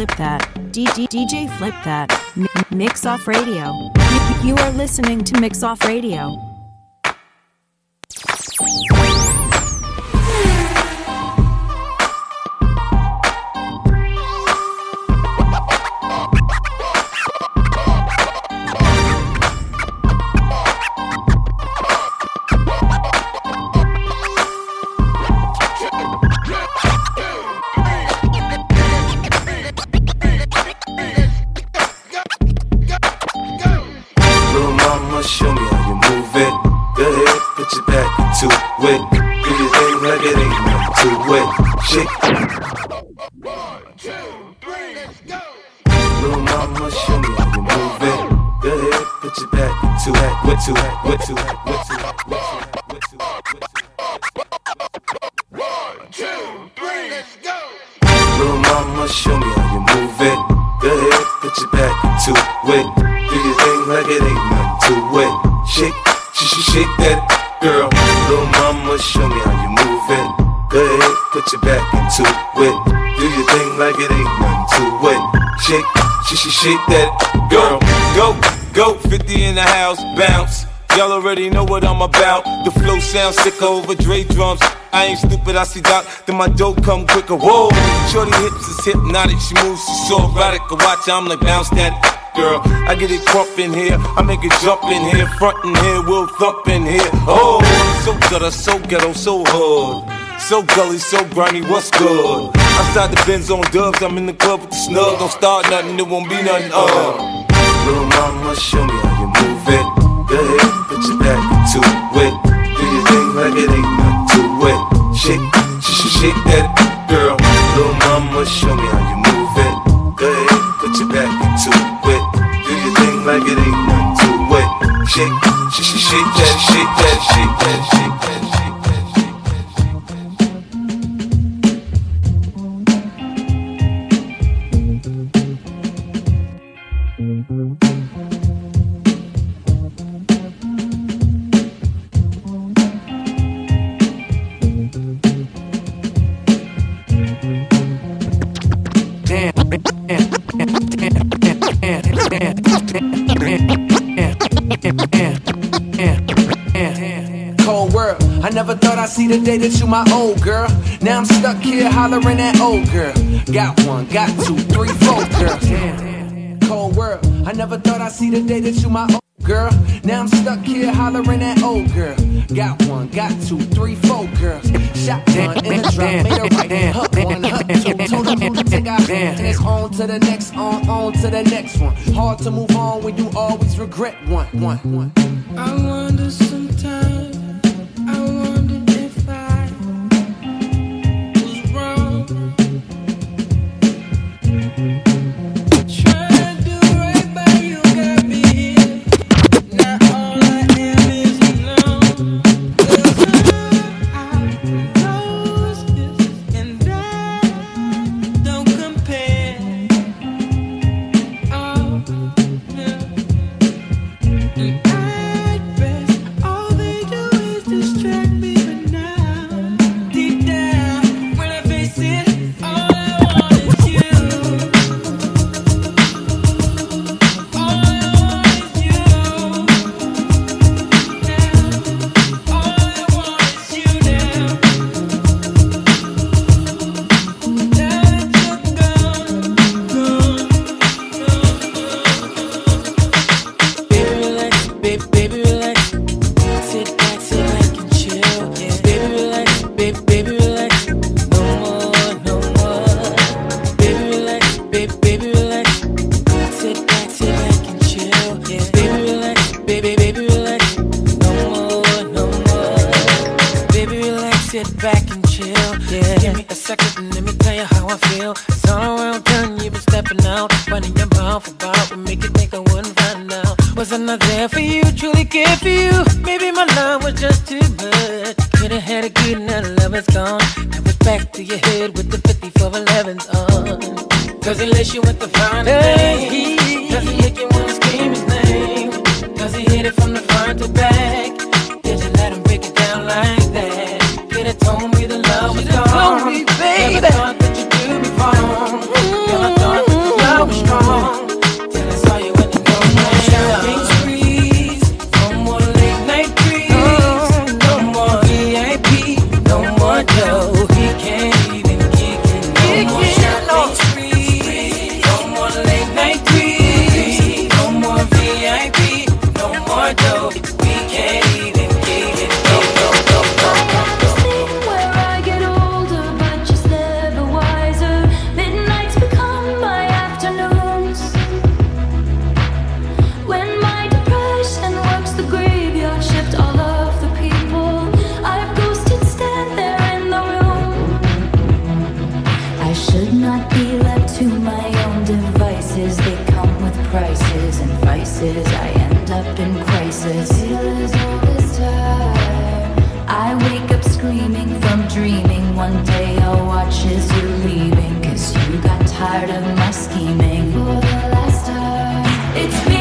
Flip That. DJ DJ Flip That. Mix off radio. You are listening to Mix Off Radio. It. Do your thing like it ain't nothing to it. Shake. Little mama, show me how you move it. Go ahead, put your back into to to to to show me how you move it. Go ahead, put your back into it. Do your thing like it ain't nothing to it. Shake, sh sh shake that shake that girl. Go, go, 50 in the house, bounce. Y'all already know what I'm about. The flow sounds sick over Dre drums. I ain't stupid, I see Doc, then my dope come quicker. Whoa, shorty hips is hypnotic, she moves, she's so erotic. I watch, I'm like bounce that girl. I get it crump in here, I make it jump in here, front in here, we'll thump in here. Oh, so gutter, so ghetto, so hood. So gully, so grimy, what's good? Outside the Benz on dubs, I'm in the club with the snug. Don't start nothing, it won't be nothing. Uh. Little mama, show me how you move it. Go ahead, put your back into it. Do your thing like it ain't nothing to it. Shake, sh sh shake that girl. Little mama, show me how you move it. Go ahead, put your back into it. Do your thing like it ain't nothing to it. Shake, sh sh shake shake that, shake that, shake that, shake that, my old girl. Now I'm stuck here hollering at old girl. Got one, got two, three, four girls. Cold world. I never thought I'd see the day that you my old girl. Now I'm stuck here hollering at old girl. Got one, got two, three, four girls. Shotgun in a drum, made a right hook one, hook two. Told who to take out, and it's on to the next, on, on to the next one. Hard to move on when you always regret one, one, one. I wonder For the last time. It's me.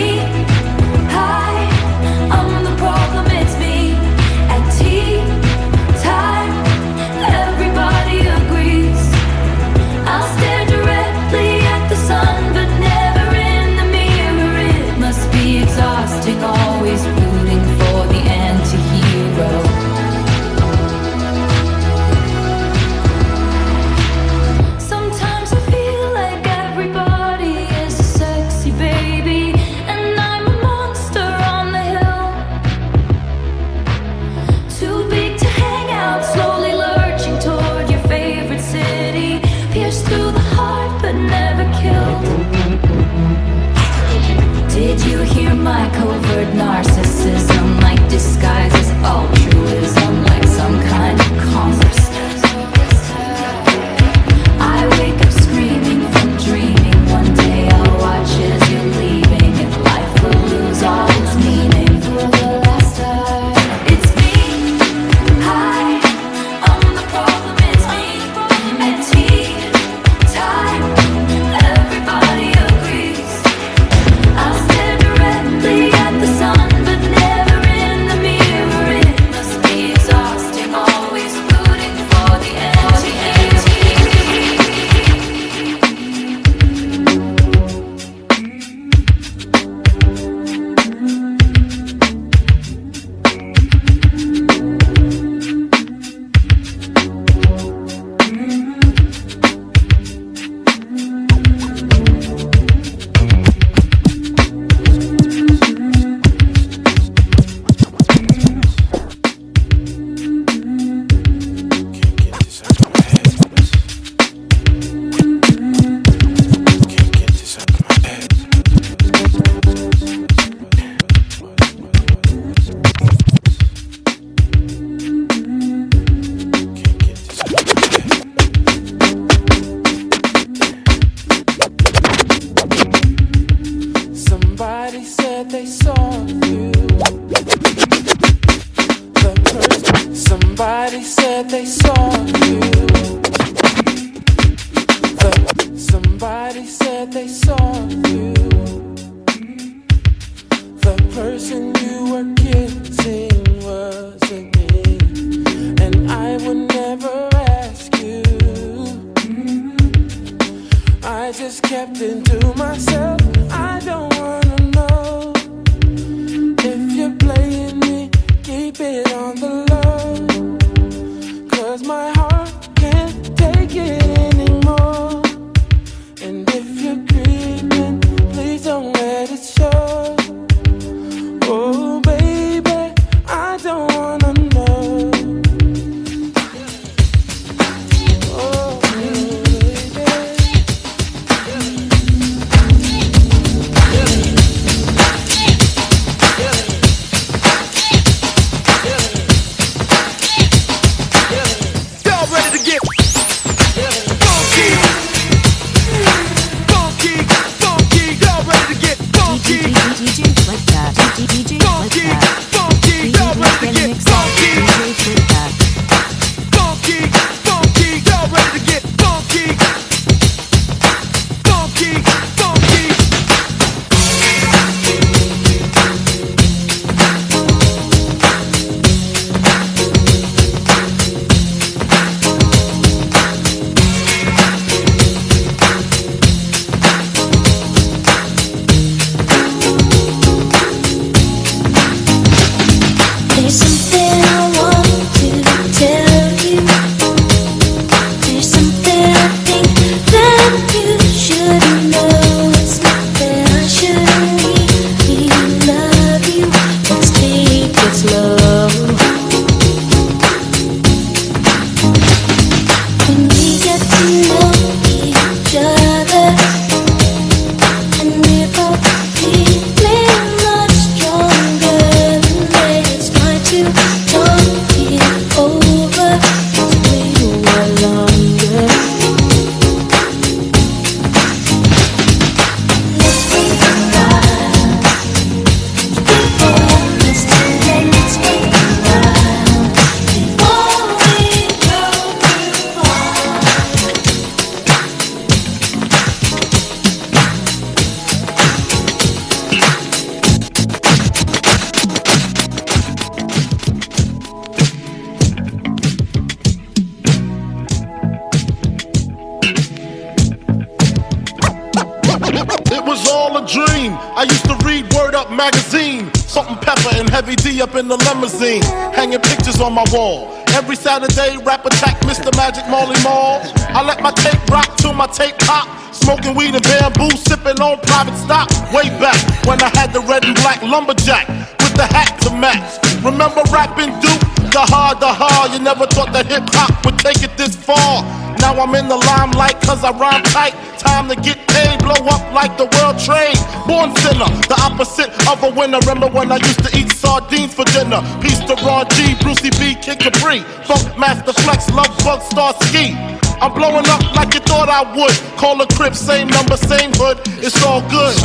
Hard. You never thought that hip hop would take it this far. Now I'm in the limelight cause I rhyme tight. Time to get paid, blow up like the world trade. Born sinner, the opposite of a winner. Remember when I used to eat sardines for dinner? Peace to Ron G, Brucie B, Kid Capri. Funk Master Flex, Love Bug, Star Ski. I'm blowing up like you thought I would. Call a crib, same number, same hood. It's all good.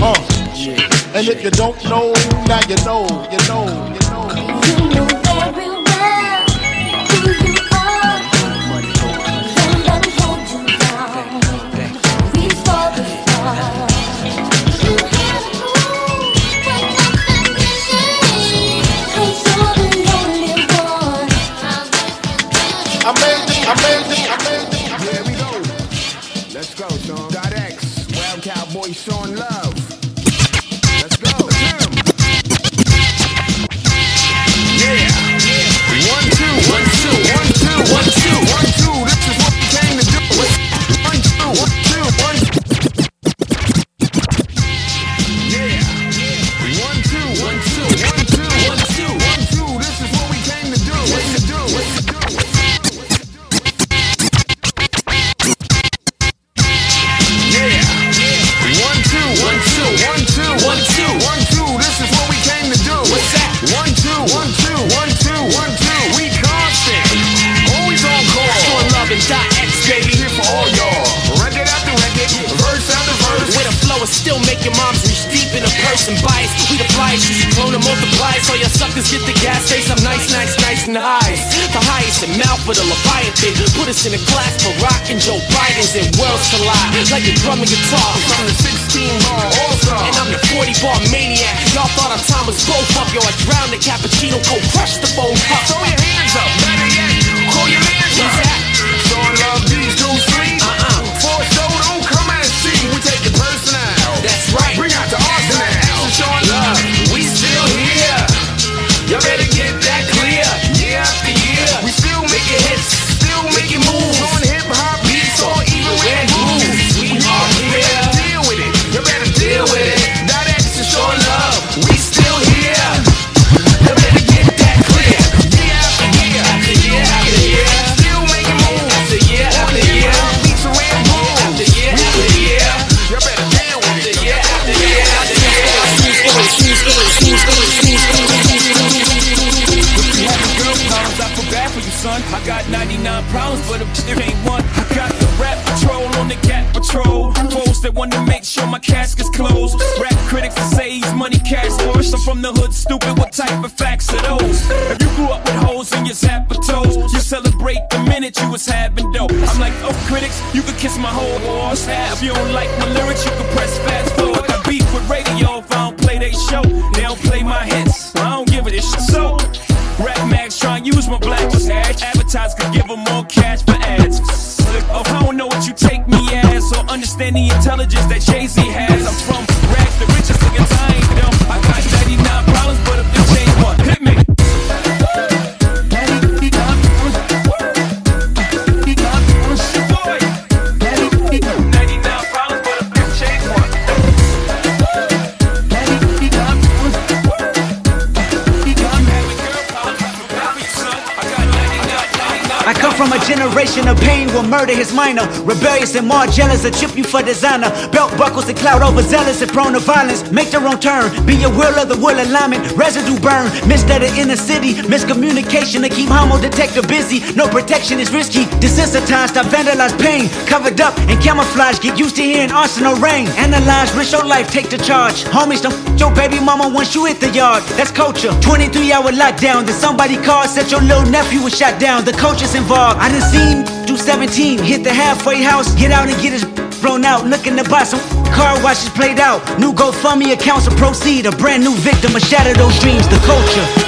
Uh. And if you don't know, now you know, you know, you know. Nice and high. The highest in mouth for the Leviathan. Put us in a class for rockin' Joe Biden's and worlds collide. Like a drum and guitar. From the 16 bar all star. And I'm the 40 bar maniac. Y'all thought our time was both up. Yo, I drowned the cappuccino, cold crush the phone cup. Throw your hands up. Better yet, call your Who's up. that? That want to make sure my casket's closed. Rap critics that say he's money cash worse. I'm from the hood, stupid. What type of facts are those? If you grew up with holes in your zapatos, you celebrate the minute you was having dope. I'm like, oh, critics, you could kiss my whole horse. If you don't like my lyrics, you can press fast forward. I beef with radio if I don't play they show. They don't play my hits. I don't give a shit. So, Rap Max try and use my black as ad. Advertisers could give them more cash understand the intelligence that Jay Z has. I'm from pain will murder his minor. Rebellious and more jealous, a chip you for designer. Belt buckles and cloud overzealous and prone to violence. Make their own turn, be a will of the will alignment. Residue burn, missed at the inner city. Miscommunication to keep homo detector busy. No protection is risky. Desensitized, I vandalize pain. Covered up and camouflage, get used to hearing arsenal rain. Analyze, risk your life, take the charge. Homies, don't f- your baby mama once you hit the yard. That's culture. 23 hour lockdown. Then somebody called, said your little nephew was shot down. The coach is involved. I done seen 17, hit the halfway house, get out and get his thrown out. Looking to buy some car washes played out. New GoFundMe accounts of proceed. A brand new victim, a shatter those dreams. The culture.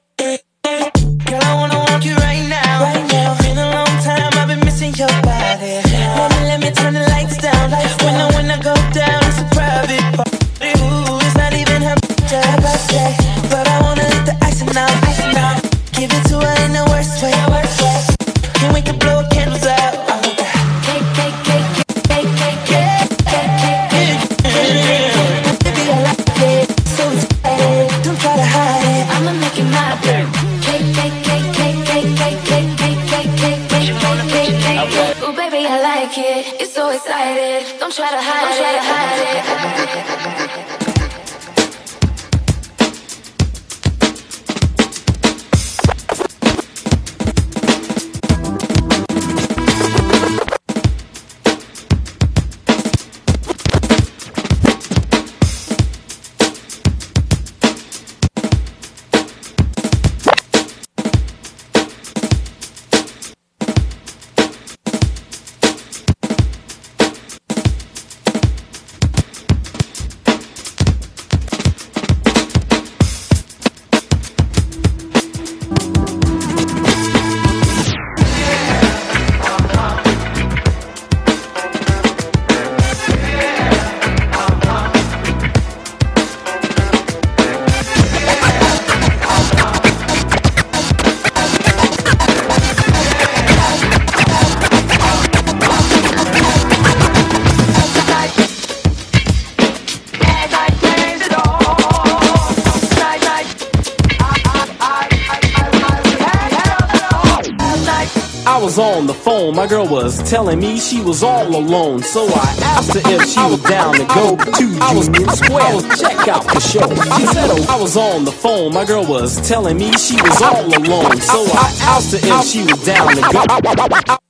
telling me she was all alone. So I asked her if she was down to go to Union Square, check out the show. She said, oh, I was on the phone, my girl was telling me she was all alone. So I asked her if she was down to go.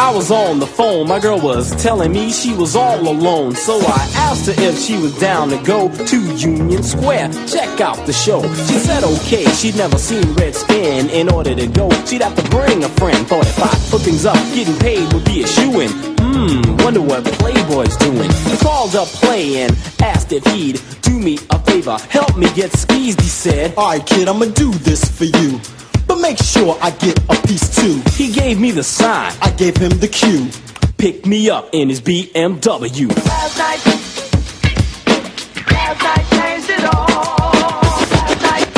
I was on the phone, my girl was telling me she was all alone. So I asked her if she was down to go to Union Square, check out the show. She said okay, she'd never seen Red Spin. In order to go, she'd have to bring a friend. Thought if I put things up, getting paid would be a shoo in. Hmm, wonder what Playboy's doing. He called up Play and asked if he'd do me a favor, help me get squeezed. He said, Alright, kid, I'ma do this for you. But make sure I get a piece too. He gave me the sign. I gave him the cue. Picked me up in his BMW. Last night, last night changed it all. Last night,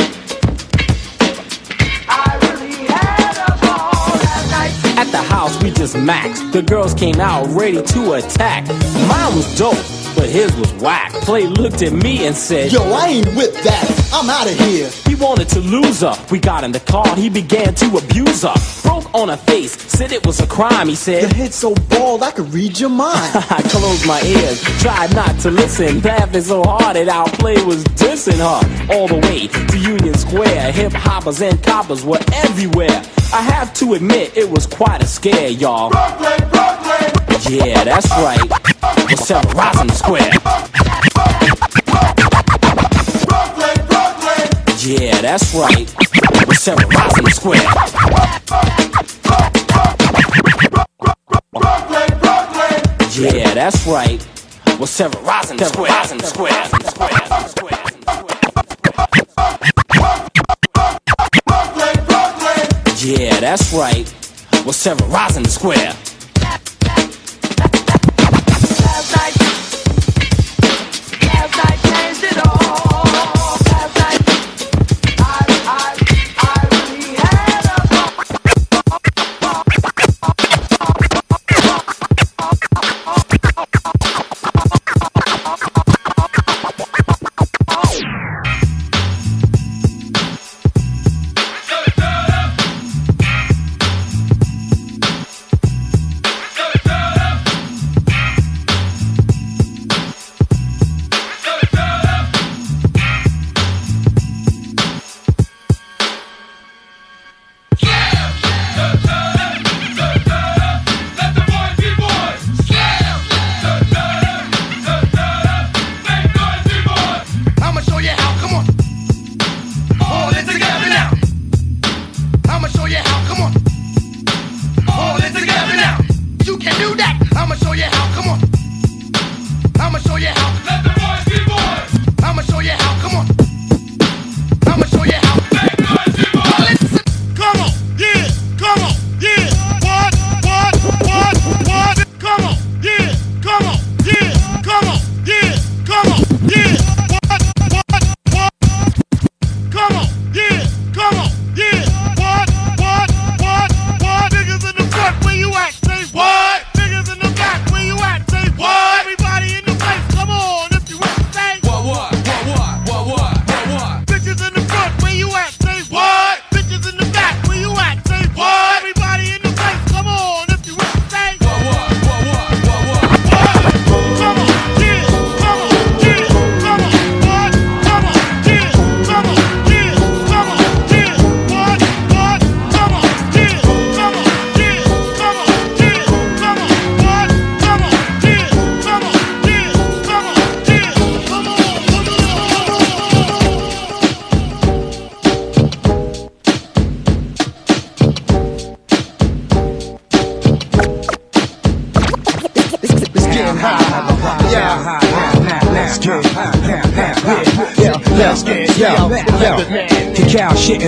I really had a ball. Last night. At the house, we just maxed. The girls came out ready to attack. Mine was dope, but his was whack. Play looked at me and said, Yo, I ain't with that. I'm out of here. He wanted to lose her. We got in the car, he began to abuse her. Broke on her face, said it was a crime. He said, Your said, head so bald, I could read your mind. I closed my ears, tried not to listen. Laughing so hard that our play was dissing her. All the way to Union Square, hip hoppers and coppers were everywhere. I have to admit, it was quite a scare, y'all. Yeah, that's right. It's Rising Square. Brooklyn, Brooklyn. Yeah, that's right. It's Rising Square. Brooklyn, Brooklyn. Yeah, that's right. What's well, Sarah Rising Square? Rising Square. Yeah, that's right. What's well, Sarah Rising Square?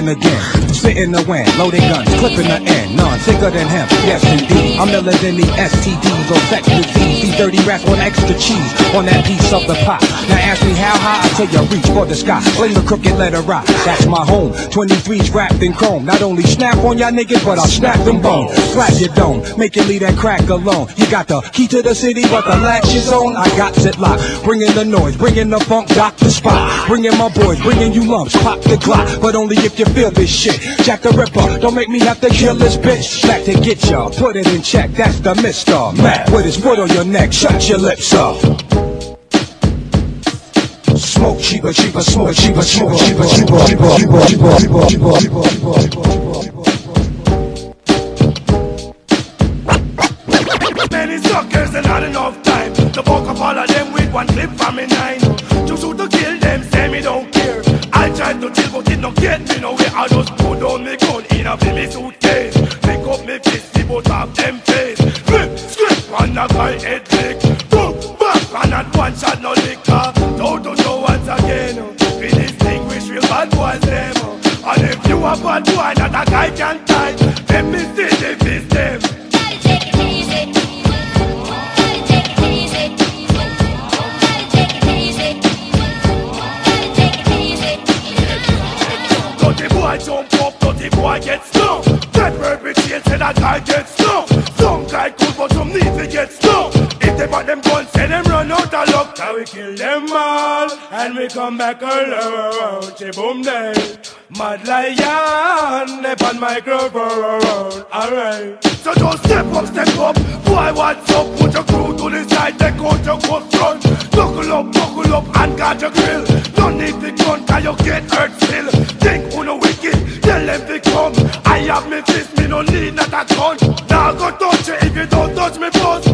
Cacao shitting again. Spitting the wind, loading guns, clipping the end. None thicker than him. Yes, indeed. I'm iller than the STDs or sex disease. These dirty rats want extra cheese on that piece of the pie. Now ask me how high, I tell you reach for the sky. Fling the crooked letter rock. That's my home. 23's wrapped in chrome. Not only snap on y'all niggas, but I'll snap them bones. Slap your dome, make you leave that crack alone. You got the key to the city, but the latch is on. I got it locked. Bringing the noise, bringing the funk, dock the spot. Bringing my boys, bringing you lumps, pop the clock. But only if you feel this shit. Jack the Ripper, don't make me have to kill this bitch. Back to get ya, put it in check. That's the Mister Mac with his foot on your neck. Shut your lips up. Smoke cheaper, cheaper, smoke cheaper, cheaper, cheaper, cheaper, cheaper, cheaper, cheaper, cheaper, cheaper, cheaper, cheaper, cheaper, cheaper. Many suckers and not enough time to fuck up all of them with one clip from me nine. To shoot to kill them, say me don't care. I tried to chill, but it don't get me nowhere. I just put down me gun in a me suitcase. On a guy head lick. Boom, back, and not one shot no liquor. Don't do no once again. We distinguish real bad boys them. And if you a bad boy, that a guy can tie. Let me see the fist them. Dirty boy jump up, dirty boy get stung. That perpetrate say that guy get stung. Guy cool, but some need to get stung. They bought them guns, say them run out of luck. Now we kill them all, and we come back alone. Boom day, mad lion, up on microphone. Alright, so just step up, step up. Boy, what's up? Put your crew to the side, take out your coat front. Buckle up, buckle up, and guard your grill. No need to gun, cause you get hurt still. Think who no wicked, tell them to come. I have me fist, me no need not a gun. Now go touch you if you don't touch me boss.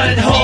White horse,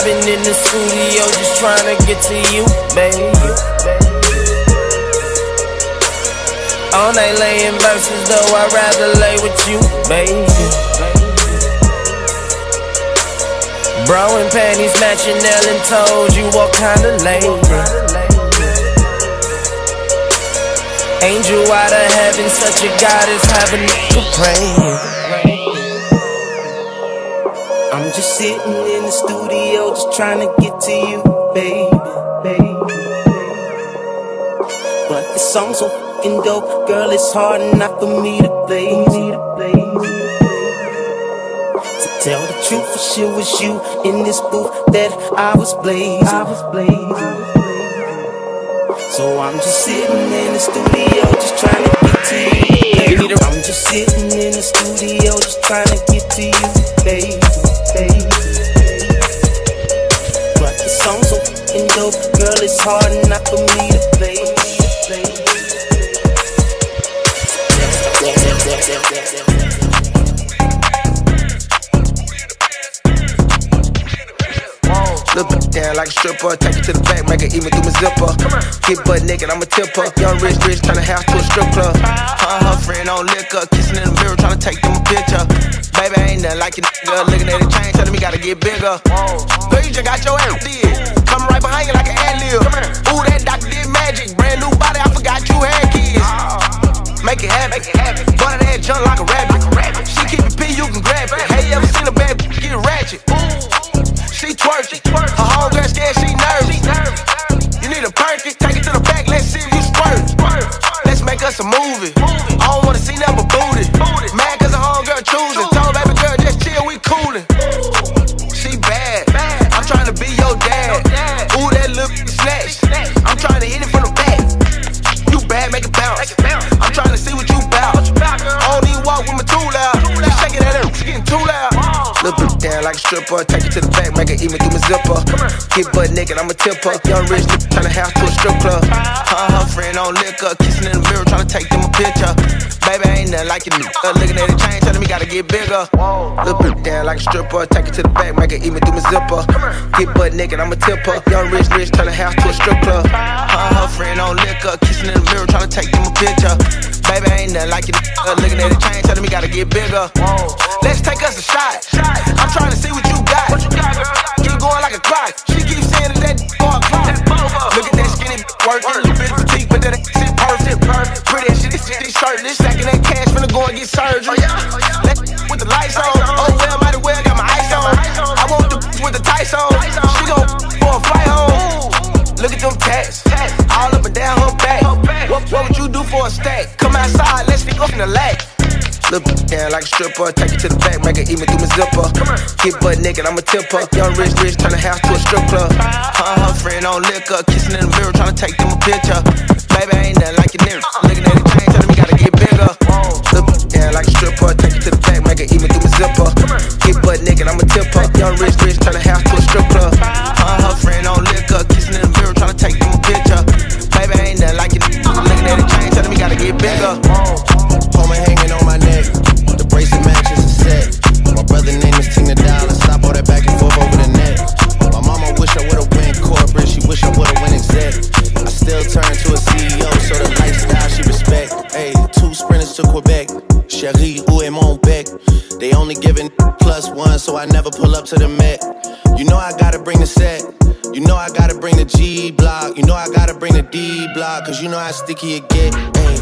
I've been in the studio just trying to get to you, baby. All night laying verses, though I'd rather lay with you, baby. Bro and panties matching Ellen told you what kind of lady. Angel out of heaven, such a goddess, heaven to pray. I'm just sitting in the studio, just trying to get to you, baby, baby. But the song's so fucking dope, girl, it's hard enough for me to play. Me to play. To tell the truth, for sure was you in this booth that I was blazing. I was blazing. So I'm just sitting in the studio, just trying to get to you, baby. I'm just sitting in the studio, just trying to get to you, baby, But the song's so fucking dope, girl, it's hard enough for me to play. Down like a stripper, take it to the back, make it even through my zipper. Get butt naked, I'ma a tipper. Young rich, rich, turn the house to a strip club. Her and her friend on liquor, kissing in the mirror, trying to take them a picture. Baby, ain't nothing like your nigga. Looking at the chain, telling me gotta get bigger. Girl, you just got your ass did. Coming right behind you like an ad lib. Ooh, that doctor did magic. Brand new body, I forgot you had kids. Make it happen. Butter that junk like a rabbit. She keep it P, you can grab it. Hey, you ever seen a bad bitch get ratchet? She twerking. Her homegirl scared she nervous. You need a perky, take it to the back, let's see if you squirt. Let's make us a movie. I don't wanna see nothing but booty. Mad cause her homegirl choosing. Down like a stripper, take it to the back, make it even through my zipper. Get butt naked, I'm a tipper. Young rich, turn the house to a strip club. Her her friend on liquor, kissing in the mirror, trying to take them a picture. Baby, ain't nothing like your uh, nigga. Looking at the chain, telling me gotta get bigger. Look it down like a stripper, take it to the back, make it even through my zipper. Get butt naked, I'm a tipper. Young rich, rich, turn the house to a strip club. Her her friend on liquor, kissing in the mirror, trying to take them a picture. Baby, ain't nothing like your uh, nigga. Looking at the chain, telling me gotta get bigger. Let's take us a shot. I'm Look like a stripper, take it to the back, make it even through my zipper. Get butt naked, I'm a tipper. Young rich, rich, turn the house to a strip club. Her and her friend on liquor, kissing in the mirror, trying to take them a picture. Baby, ain't nothing like your nigga. Looking at the chain, telling me gotta get bigger. Look down like a stripper, take it to the back, make it even through my zipper. Get butt naked, I'm a tipper. Young rich, rich, turn the house to a strip club. Her and her friend on liquor, kissing in the mirror, trying to take them a picture. Baby, I ain't nothing like your nigga. Looking at the chain, telling me gotta get bigger. To Quebec. Cherie, où est mon bec? They only giving plus one, so I never pull up to the Met. You know I gotta bring the set. You know I gotta bring the G block. You know I gotta bring the D block. Cause you know how sticky it get. Hey.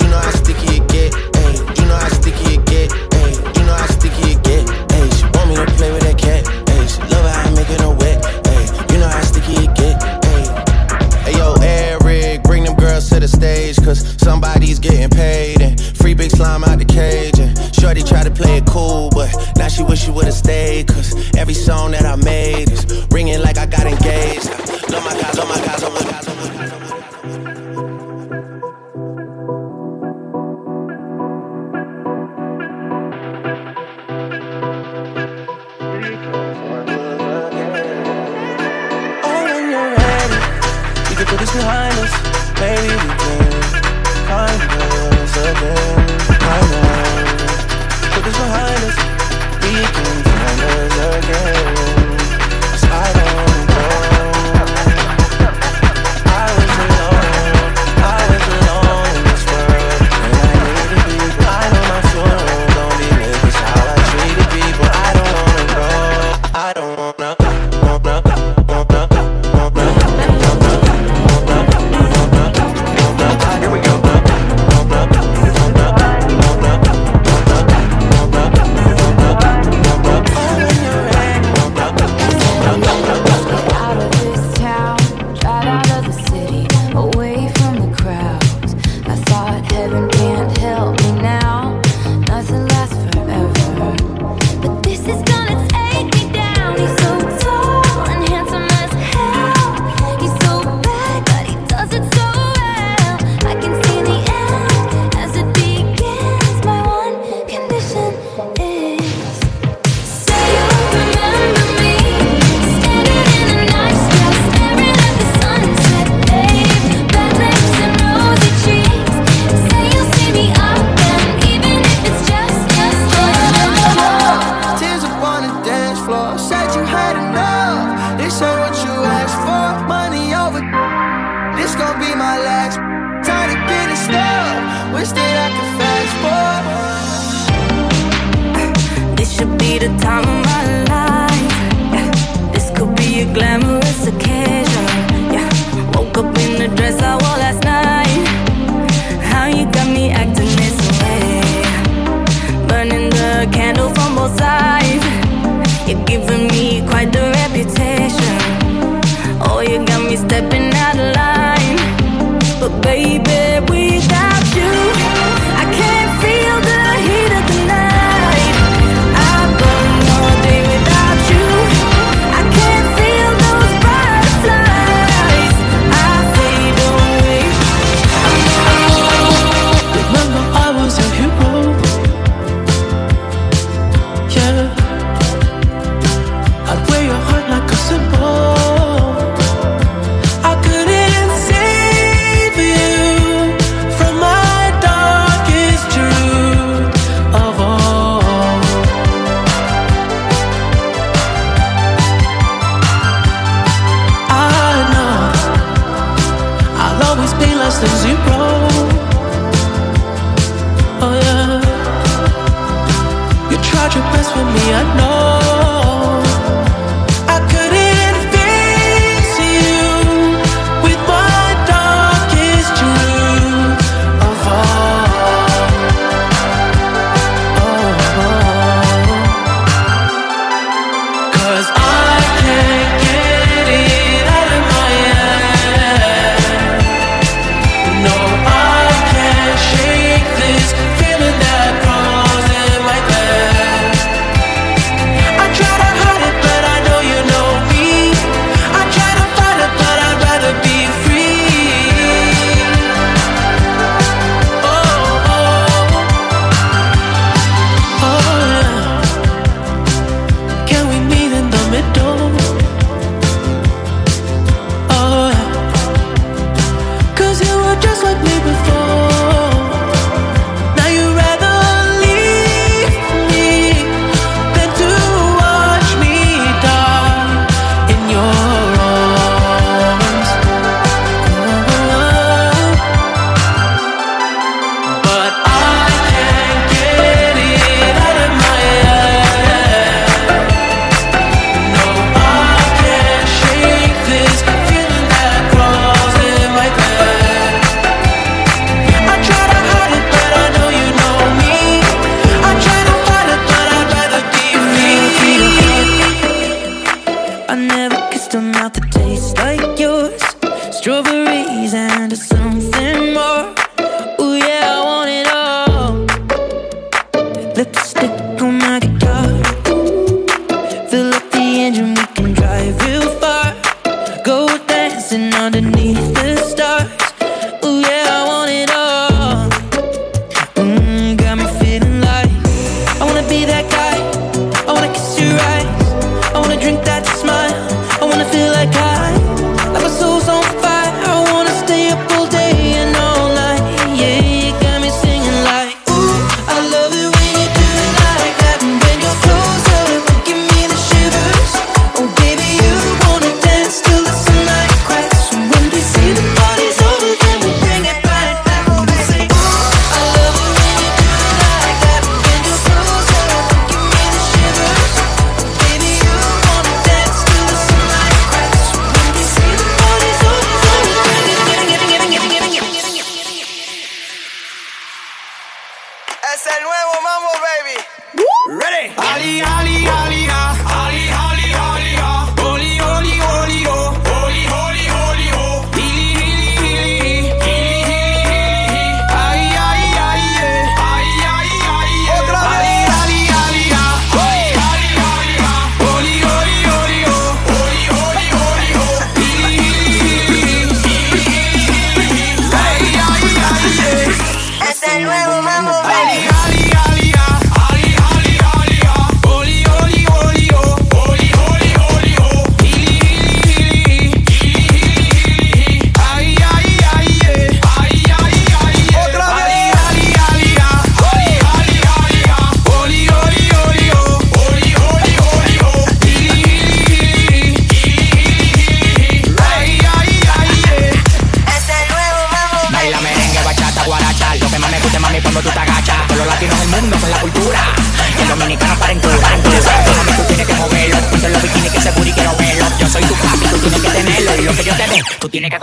You know how sticky it get. Ay. You know how sticky it get. Ay. You know how sticky it get. Ay. She want me to play with that cat. Ay. She love how I make it her wet. Ay. You know how sticky it get. girls to the stage, cause somebody's getting paid. And free big slime out the cage. And Shorty tried to play it cool, but now she wish she would've stayed. Cause every song that I made is ringing like I got engaged. I my God, oh my God, oh my guys, behind us. Maybe we can find us again. Behind us. We can find us again. tiene que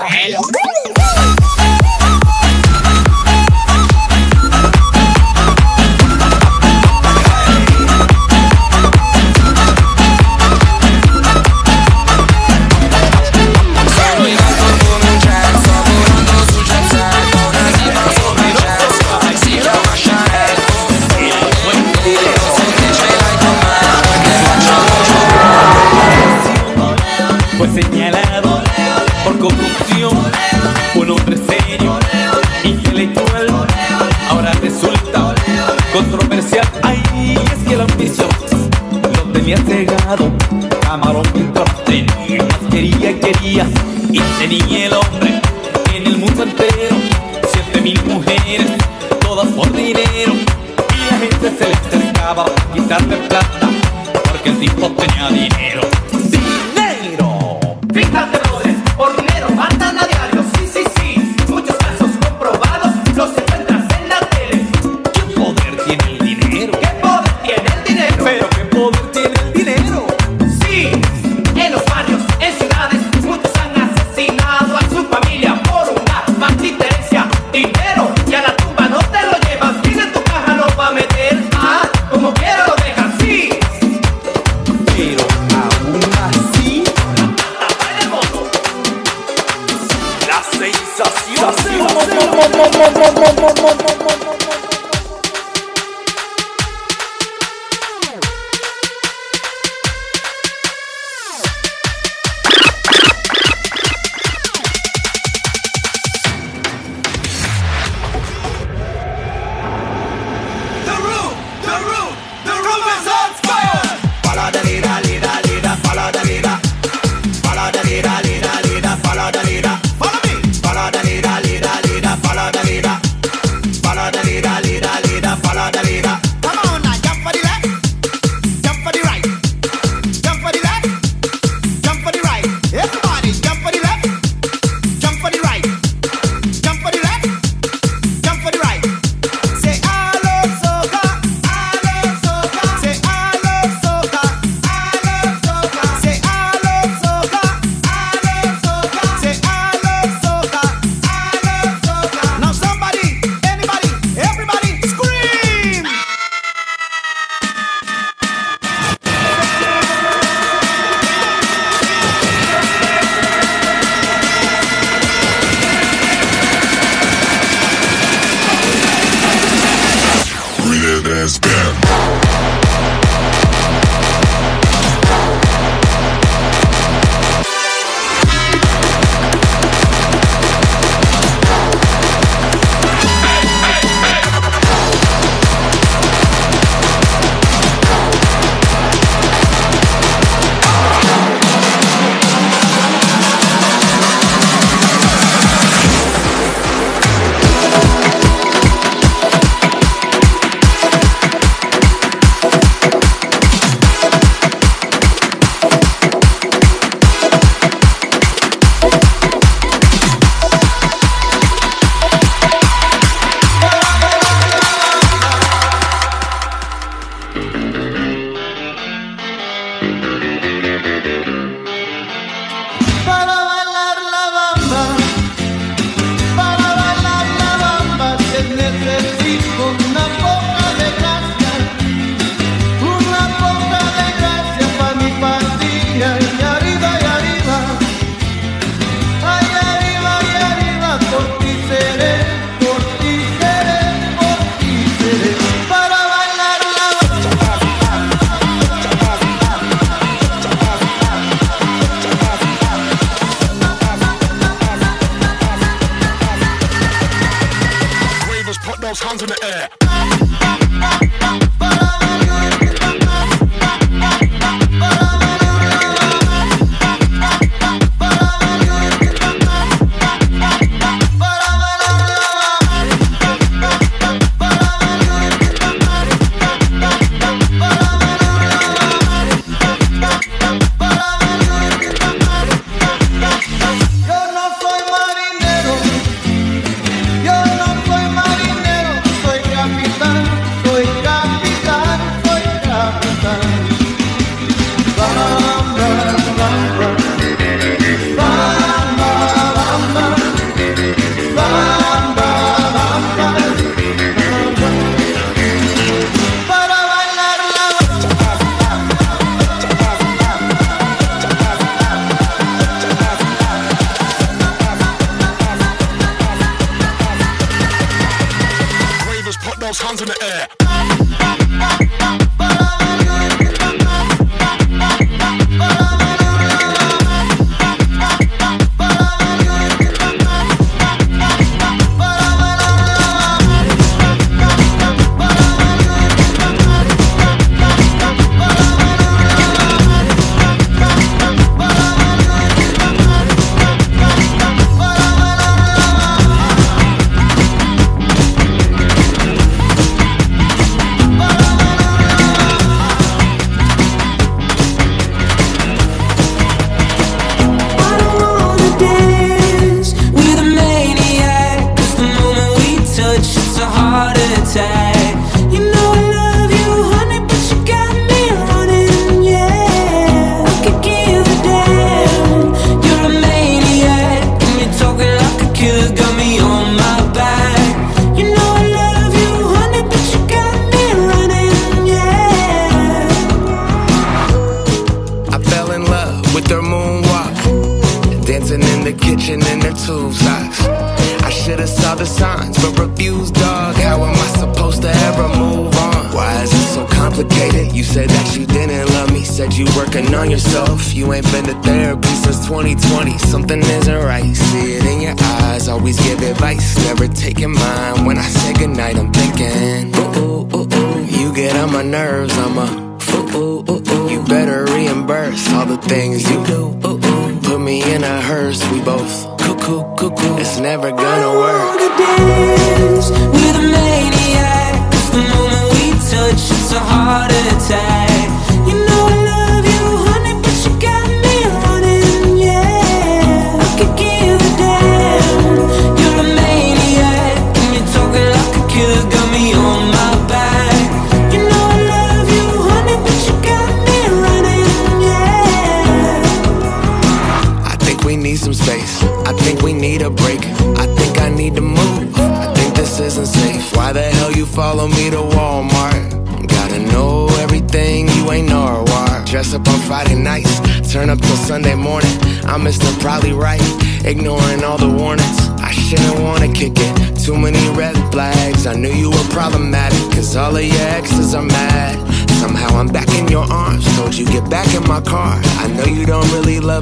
hands in the air.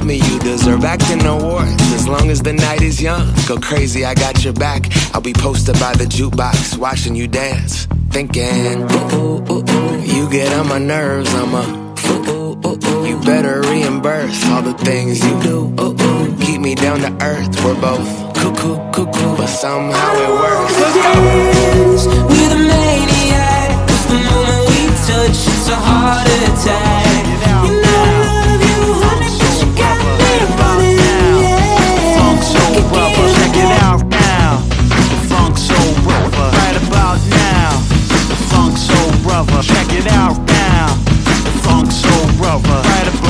love me, you deserve acting awards. As long as the night is young, go crazy, I got your back. I'll be posted by the jukebox, watching you dance, thinking, ooh, ooh, ooh, ooh. you get on my nerves, I'm a ooh, ooh, ooh, You better reimburse all the things you do. Ooh, ooh. Keep me down to earth, we're both cuckoo, cuckoo, but somehow it works. Let's go. With a maniac, the moment we touch, it's a heart attack. Check it out now. The funk soul rover. Right about now. Funk soul. Check it out now. Funk soul. Right about